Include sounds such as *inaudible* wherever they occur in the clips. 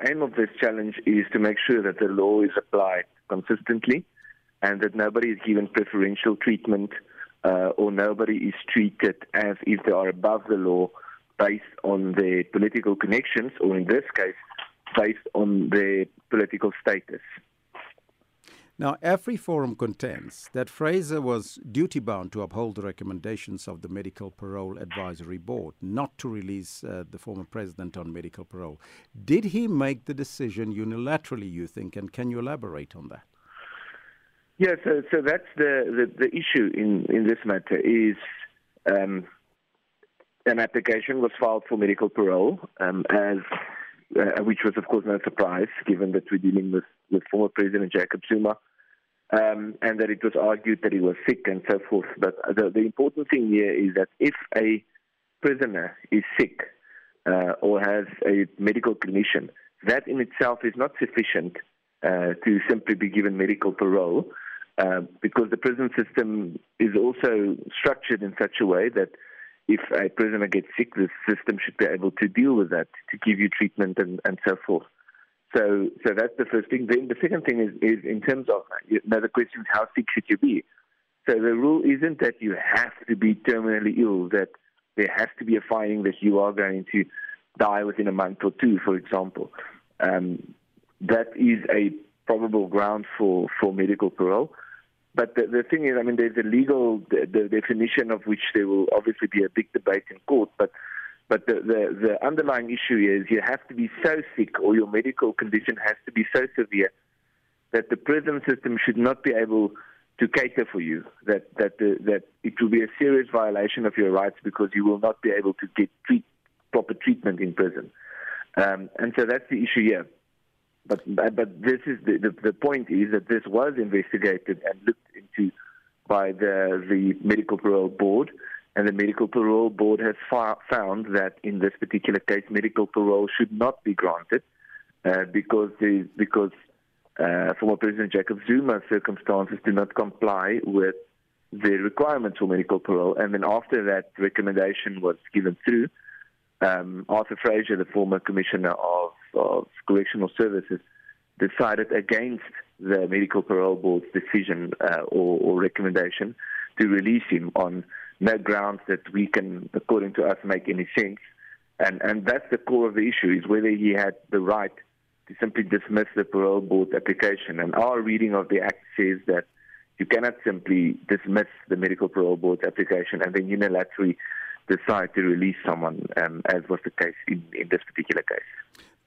the aim of this challenge is to make sure that the law is applied consistently and that nobody is given preferential treatment uh, or nobody is treated as if they are above the law based on their political connections, or in this case, based on their political status. Now, every AfriForum contends that Fraser was duty bound to uphold the recommendations of the Medical Parole Advisory Board not to release uh, the former president on medical parole. Did he make the decision unilaterally, you think, and can you elaborate on that? Yeah, so, so that's the, the, the issue in, in this matter is um, an application was filed for medical parole, um, as uh, which was, of course, no surprise given that we're dealing with, with former President Jacob Zuma, um, and that it was argued that he was sick and so forth. But the, the important thing here is that if a prisoner is sick uh, or has a medical condition, that in itself is not sufficient uh, to simply be given medical parole. Uh, because the prison system is also structured in such a way that if a prisoner gets sick, the system should be able to deal with that, to give you treatment and, and so forth. So, so that's the first thing. Then the second thing is, is in terms of know, the question is how sick should you be? So the rule isn't that you have to be terminally ill, that there has to be a finding that you are going to die within a month or two, for example. Um, that is a probable ground for, for medical parole. But the, the thing is, I mean, there's a legal the, the definition of which there will obviously be a big debate in court. But but the, the, the underlying issue is you have to be so sick or your medical condition has to be so severe that the prison system should not be able to cater for you. That that the, that it will be a serious violation of your rights because you will not be able to get treat, proper treatment in prison. Um, and so that's the issue here. But but this is the, the, the point is that this was investigated and looked into by the the medical parole board, and the medical parole board has found that in this particular case, medical parole should not be granted uh, because the because uh, former President Jacob Zuma's circumstances do not comply with the requirements for medical parole. And then after that recommendation was given through, um, Arthur Fraser, the former commissioner of of Correctional Services decided against the Medical Parole Board's decision uh, or, or, recommendation to release him on no grounds that we can, according to us, make any sense. And, and that's the core of the issue, is whether he had the right to simply dismiss the parole board application. And our reading of the act says that you cannot simply dismiss the medical parole board's application and then unilaterally decide to release someone, um, as was the case in, in this particular case.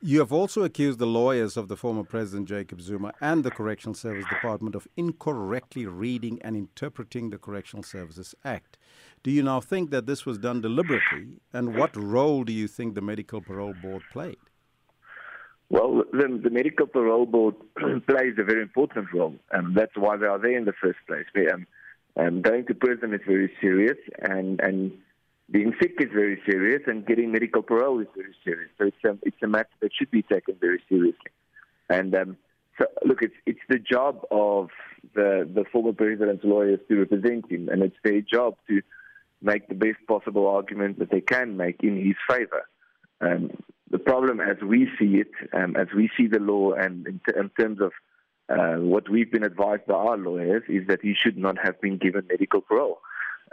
You have also accused the lawyers of the former President Jacob Zuma and the Correctional Service Department of incorrectly reading and interpreting the Correctional Services Act. Do you now think that this was done deliberately? And what role do you think the Medical Parole Board played? Well, the, the Medical Parole Board *clears throat* plays a very important role, and that's why they are there in the first place. Um, um, going to prison is very serious, and, and being sick is very serious, and getting medical parole is very serious. So it's a, it's a matter that should be taken very seriously. And um, so, look, it's it's the job of the the former president's lawyers to represent him, and it's their job to make the best possible argument that they can make in his favor. Um, the problem, as we see it, um, as we see the law, and in, t- in terms of uh, what we've been advised by our lawyers, is that he should not have been given medical parole.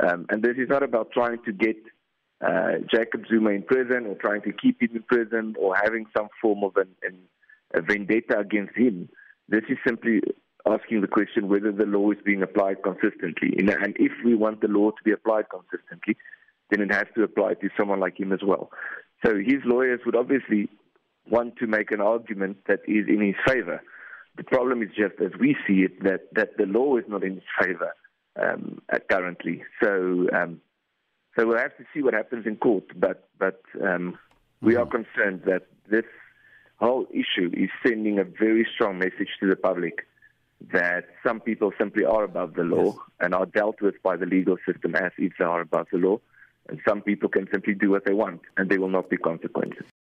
Um, and this is not about trying to get uh, Jacob Zuma in prison or trying to keep him in prison or having some form of an, an, a vendetta against him. This is simply asking the question whether the law is being applied consistently. And if we want the law to be applied consistently, then it has to apply to someone like him as well. So his lawyers would obviously want to make an argument that is in his favor. The problem is just as we see it that, that the law is not in his favor um, currently. So um, so we'll have to see what happens in court. But but um, we mm-hmm. are concerned that this whole issue is sending a very strong message to the public that some people simply are above the law yes. and are dealt with by the legal system as if they are above the law. And some people can simply do what they want, and there will not be consequences.